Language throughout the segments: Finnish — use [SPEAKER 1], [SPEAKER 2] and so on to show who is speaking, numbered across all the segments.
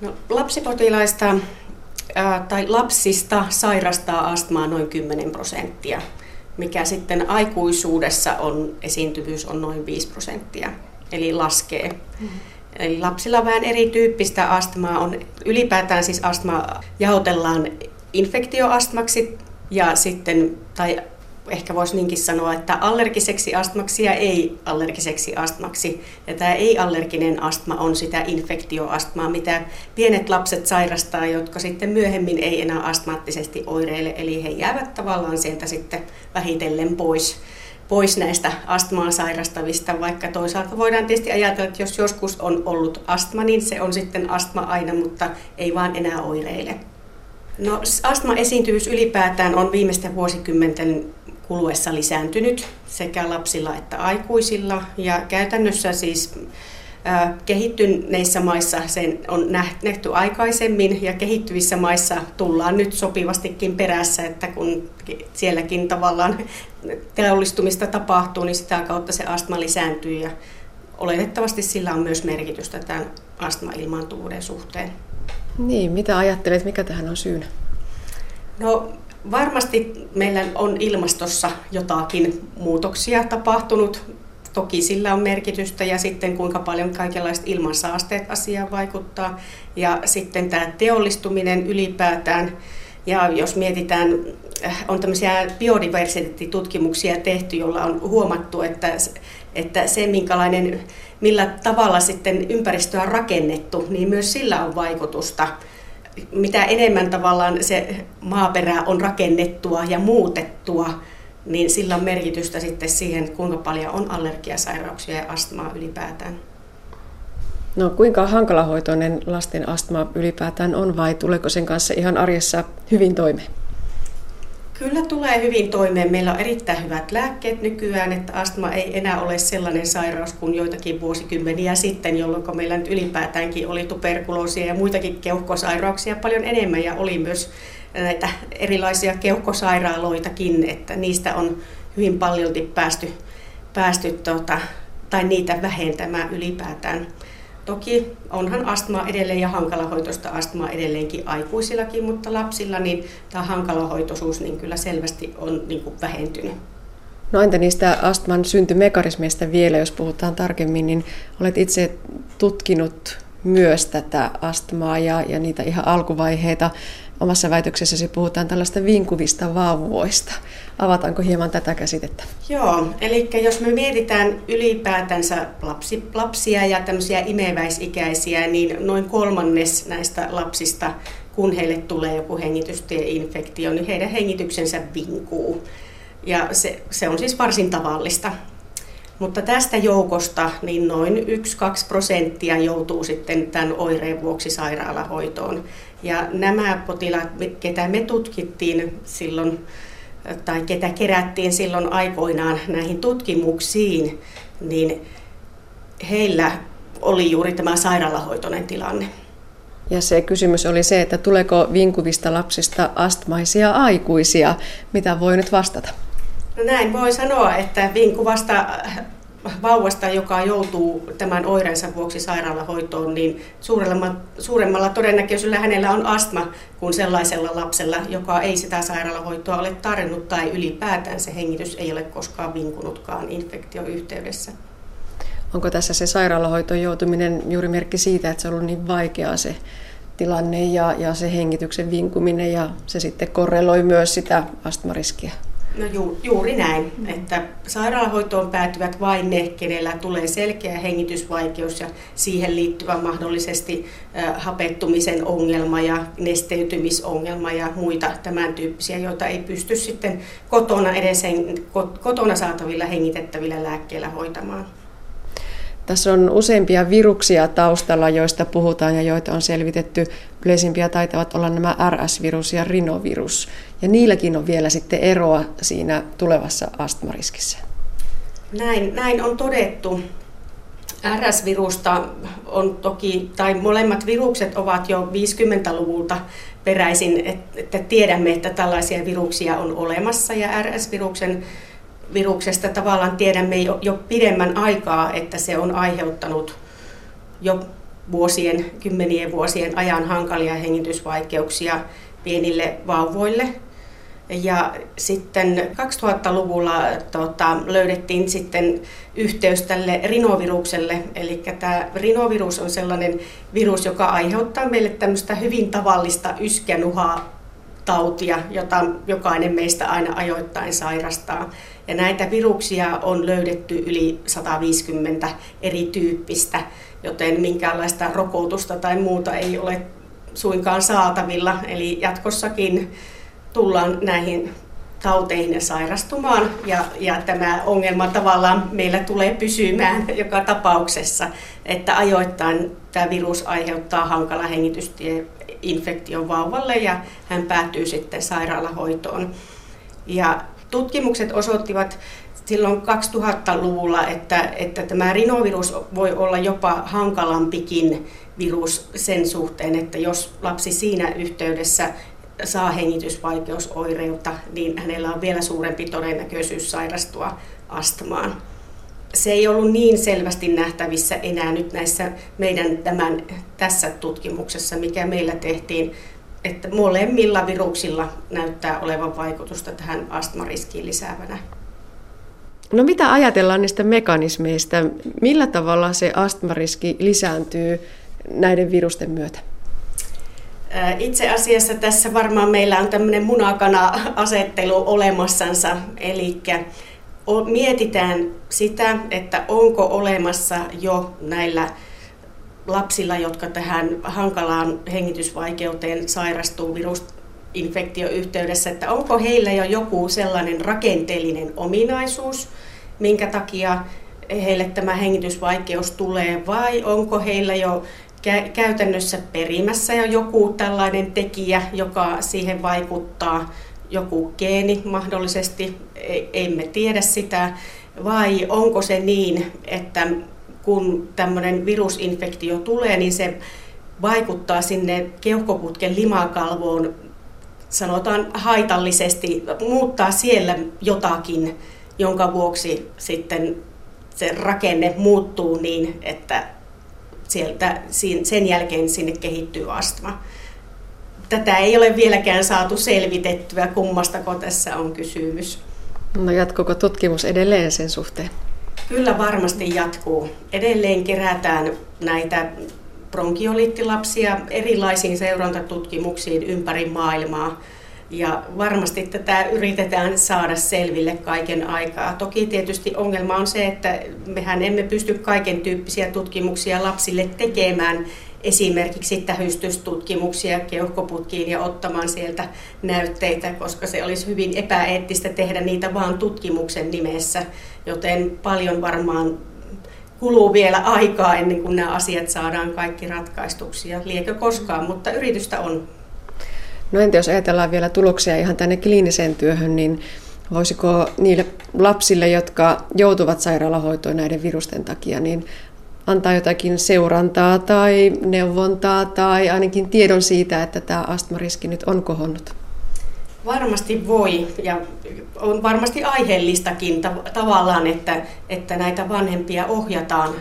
[SPEAKER 1] No, lapsipotilaista ää, tai lapsista sairastaa astmaa noin 10 prosenttia, mikä sitten aikuisuudessa on, esiintyvyys on noin 5 prosenttia, eli laskee. Mm-hmm. Eli lapsilla on vähän erityyppistä astmaa. On, ylipäätään siis astma jaotellaan infektioastmaksi ja sitten, tai ehkä voisi niinkin sanoa, että allergiseksi astmaksi ja ei-allergiseksi astmaksi. Ja tämä ei-allerginen astma on sitä infektioastmaa, mitä pienet lapset sairastaa, jotka sitten myöhemmin ei enää astmaattisesti oireile. Eli he jäävät tavallaan sieltä sitten vähitellen pois pois näistä astmaa sairastavista, vaikka toisaalta voidaan tietysti ajatella, että jos joskus on ollut astma, niin se on sitten astma aina, mutta ei vaan enää oireile. No, astma-esiintyvyys ylipäätään on viimeisten vuosikymmenten kuluessa lisääntynyt sekä lapsilla että aikuisilla. Ja käytännössä siis kehittyneissä maissa sen on nähty aikaisemmin ja kehittyvissä maissa tullaan nyt sopivastikin perässä, että kun sielläkin tavallaan teollistumista tapahtuu, niin sitä kautta se astma lisääntyy ja oletettavasti sillä on myös merkitystä tämän astma-ilmaantuvuuden suhteen.
[SPEAKER 2] Niin, mitä ajattelet, mikä tähän on syynä?
[SPEAKER 1] No varmasti meillä on ilmastossa jotakin muutoksia tapahtunut. Toki sillä on merkitystä ja sitten kuinka paljon kaikenlaiset ilmansaasteet asiaan vaikuttaa. Ja sitten tämä teollistuminen ylipäätään. Ja jos mietitään, äh, on tämmöisiä biodiversiteettitutkimuksia tehty, jolla on huomattu, että, että se minkälainen, millä tavalla sitten ympäristöä on rakennettu, niin myös sillä on vaikutusta mitä enemmän tavallaan se maaperä on rakennettua ja muutettua, niin sillä on merkitystä sitten siihen, kuinka paljon on allergiasairauksia ja astmaa ylipäätään.
[SPEAKER 2] No kuinka hankalahoitoinen lasten astma ylipäätään on vai tuleeko sen kanssa ihan arjessa hyvin toimeen?
[SPEAKER 1] Kyllä tulee hyvin toimeen. Meillä on erittäin hyvät lääkkeet nykyään, että astma ei enää ole sellainen sairaus kuin joitakin vuosikymmeniä sitten, jolloin meillä nyt ylipäätäänkin oli tuberkuloosia ja muitakin keuhkosairauksia paljon enemmän ja oli myös näitä erilaisia keuhkosairaaloitakin, että niistä on hyvin paljolti päästy, päästy tuota, tai niitä vähentämään ylipäätään. Toki onhan astmaa edelleen ja hankalahoitoista astmaa edelleenkin aikuisillakin, mutta lapsilla niin tämä hankalahoitoisuus niin kyllä selvästi on niin kuin vähentynyt.
[SPEAKER 2] No entä niistä astman syntymekanismeista vielä, jos puhutaan tarkemmin, niin olet itse tutkinut myös tätä astmaa ja, ja niitä ihan alkuvaiheita. Omassa väitöksessäsi puhutaan tällaista vinkuvista vauvoista. Avataanko hieman tätä käsitettä?
[SPEAKER 1] Joo, eli jos me mietitään ylipäätänsä lapsi, lapsia ja tämmöisiä imeväisikäisiä, niin noin kolmannes näistä lapsista, kun heille tulee joku hengitystieinfektio, niin heidän hengityksensä vinkuu. Ja se, se on siis varsin tavallista. Mutta tästä joukosta niin noin 1-2 prosenttia joutuu sitten tämän oireen vuoksi sairaalahoitoon. Ja nämä potilaat, ketä me tutkittiin silloin, tai ketä kerättiin silloin aikoinaan näihin tutkimuksiin, niin heillä oli juuri tämä sairaalahoitoinen tilanne.
[SPEAKER 2] Ja se kysymys oli se, että tuleeko vinkuvista lapsista astmaisia aikuisia. Mitä voi nyt vastata?
[SPEAKER 1] No näin voi sanoa, että vinkuvasta vauvasta, joka joutuu tämän oireensa vuoksi sairaalahoitoon, niin suuremmalla, suuremmalla todennäköisyydellä hänellä on astma kuin sellaisella lapsella, joka ei sitä sairaalahoitoa ole tarjonnut tai ylipäätään se hengitys ei ole koskaan vinkunutkaan infektioyhteydessä.
[SPEAKER 2] Onko tässä se sairaalahoitoon joutuminen juuri merkki siitä, että se on ollut niin vaikeaa se tilanne ja, ja se hengityksen vinkuminen ja se sitten korreloi myös sitä astmariskiä?
[SPEAKER 1] No ju, juuri näin, että sairaalahoitoon päätyvät vain ne, kenellä tulee selkeä hengitysvaikeus ja siihen liittyvä mahdollisesti äh, hapettumisen ongelma ja nesteytymisongelma ja muita tämän tyyppisiä, joita ei pysty sitten kotona edes kotona saatavilla hengitettävillä lääkkeillä hoitamaan.
[SPEAKER 2] Tässä on useampia viruksia taustalla, joista puhutaan ja joita on selvitetty. Yleisimpiä taitavat olla nämä RS-virus ja rinovirus. Ja niilläkin on vielä sitten eroa siinä tulevassa astmariskissä.
[SPEAKER 1] Näin, näin on todettu. RS-virusta on toki, tai molemmat virukset ovat jo 50-luvulta peräisin, että tiedämme, että tällaisia viruksia on olemassa ja RS-viruksen viruksesta tavallaan tiedämme jo, jo pidemmän aikaa, että se on aiheuttanut jo vuosien, kymmenien vuosien ajan hankalia hengitysvaikeuksia pienille vauvoille. Ja sitten 2000-luvulla tota, löydettiin sitten yhteys tälle rinovirukselle. Eli tämä rinovirus on sellainen virus, joka aiheuttaa meille tämmöistä hyvin tavallista yskänuhaa tautia, jota jokainen meistä aina ajoittain sairastaa. Ja näitä viruksia on löydetty yli 150 erityyppistä, joten minkäänlaista rokotusta tai muuta ei ole suinkaan saatavilla. Eli jatkossakin tullaan näihin tauteihin ja sairastumaan. Ja, ja tämä ongelma tavallaan meillä tulee pysymään joka tapauksessa, että ajoittain tämä virus aiheuttaa hankala hengitystieinfektion vauvalle ja hän päätyy sitten sairaalahoitoon. Ja tutkimukset osoittivat silloin 2000-luvulla, että, että tämä rinovirus voi olla jopa hankalampikin virus sen suhteen, että jos lapsi siinä yhteydessä saa hengitysvaikeusoireutta, niin hänellä on vielä suurempi todennäköisyys sairastua astmaan. Se ei ollut niin selvästi nähtävissä enää nyt näissä meidän tämän, tässä tutkimuksessa, mikä meillä tehtiin, että molemmilla viruksilla näyttää olevan vaikutusta tähän astmariskiin lisäävänä.
[SPEAKER 2] No mitä ajatellaan niistä mekanismeista? Millä tavalla se astmariski lisääntyy näiden virusten myötä?
[SPEAKER 1] Itse asiassa tässä varmaan meillä on tämmöinen munakana-asettelu olemassansa, eli mietitään sitä, että onko olemassa jo näillä lapsilla, jotka tähän hankalaan hengitysvaikeuteen sairastuu virusinfektioyhteydessä, että onko heillä jo joku sellainen rakenteellinen ominaisuus, minkä takia heille tämä hengitysvaikeus tulee, vai onko heillä jo käytännössä perimässä jo joku tällainen tekijä, joka siihen vaikuttaa, joku geeni mahdollisesti, emme tiedä sitä, vai onko se niin, että kun tämmöinen virusinfektio tulee, niin se vaikuttaa sinne keuhkoputken limakalvoon, sanotaan haitallisesti, muuttaa siellä jotakin, jonka vuoksi sitten se rakenne muuttuu niin, että sieltä, sen jälkeen sinne kehittyy astma. Tätä ei ole vieläkään saatu selvitettyä, kummastako tässä on kysymys.
[SPEAKER 2] No jatkuuko tutkimus edelleen sen suhteen?
[SPEAKER 1] Kyllä varmasti jatkuu. Edelleen kerätään näitä bronkioliittilapsia erilaisiin seurantatutkimuksiin ympäri maailmaa. Ja varmasti tätä yritetään saada selville kaiken aikaa. Toki tietysti ongelma on se, että mehän emme pysty kaiken tyyppisiä tutkimuksia lapsille tekemään, esimerkiksi tähystystutkimuksia keuhkoputkiin ja ottamaan sieltä näytteitä, koska se olisi hyvin epäeettistä tehdä niitä vain tutkimuksen nimessä, joten paljon varmaan kuluu vielä aikaa ennen kuin nämä asiat saadaan kaikki ratkaistuksi ja liekö koskaan, mutta yritystä on.
[SPEAKER 2] No entä jos ajatellaan vielä tuloksia ihan tänne kliiniseen työhön, niin voisiko niille lapsille, jotka joutuvat sairaalahoitoon näiden virusten takia, niin antaa jotakin seurantaa tai neuvontaa tai ainakin tiedon siitä, että tämä astmariski nyt on kohonnut?
[SPEAKER 1] Varmasti voi ja on varmasti aiheellistakin tavallaan, että, että näitä vanhempia ohjataan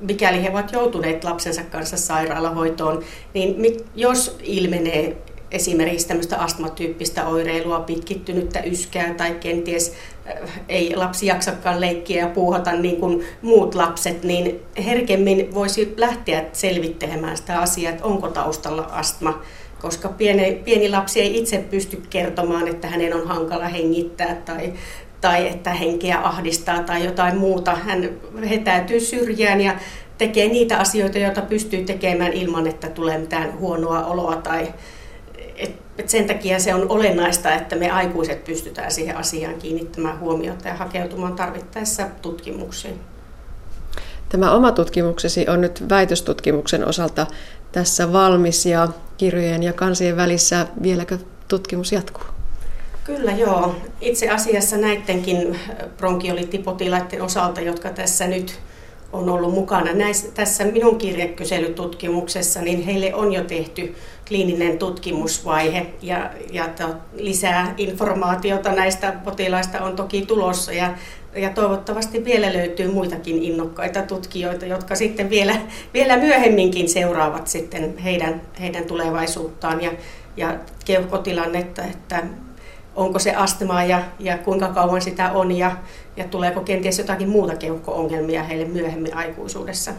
[SPEAKER 1] mikäli he ovat joutuneet lapsensa kanssa sairaalahoitoon, niin jos ilmenee esimerkiksi tämmöistä astmatyyppistä oireilua, pitkittynyttä yskää tai kenties äh, ei lapsi jaksakaan leikkiä ja puuhata niin kuin muut lapset, niin herkemmin voisi lähteä selvittelemään sitä asiaa, että onko taustalla astma, koska pieni, pieni lapsi ei itse pysty kertomaan, että hänen on hankala hengittää tai, tai että henkeä ahdistaa tai jotain muuta. Hän hetäytyy syrjään ja tekee niitä asioita, joita pystyy tekemään ilman, että tulee mitään huonoa oloa tai, et, et sen takia se on olennaista, että me aikuiset pystytään siihen asiaan kiinnittämään huomiota ja hakeutumaan tarvittaessa tutkimuksiin.
[SPEAKER 2] Tämä oma tutkimuksesi on nyt väitöstutkimuksen osalta tässä valmis ja kirjojen ja kansien välissä vieläkö tutkimus jatkuu?
[SPEAKER 1] Kyllä joo. Itse asiassa näidenkin bronkiolittipotilaiden osalta, jotka tässä nyt on ollut mukana. Näissä, tässä minun kirjekyselytutkimuksessa, niin heille on jo tehty kliininen tutkimusvaihe ja, ja to, lisää informaatiota näistä potilaista on toki tulossa ja ja toivottavasti vielä löytyy muitakin innokkaita tutkijoita, jotka sitten vielä, vielä myöhemminkin seuraavat sitten heidän, heidän tulevaisuuttaan ja, ja keuhkotilannetta, että onko se astmaa ja, ja kuinka kauan sitä on ja, ja tuleeko kenties jotakin muuta keuhko-ongelmia heille myöhemmin aikuisuudessa.